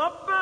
ربنا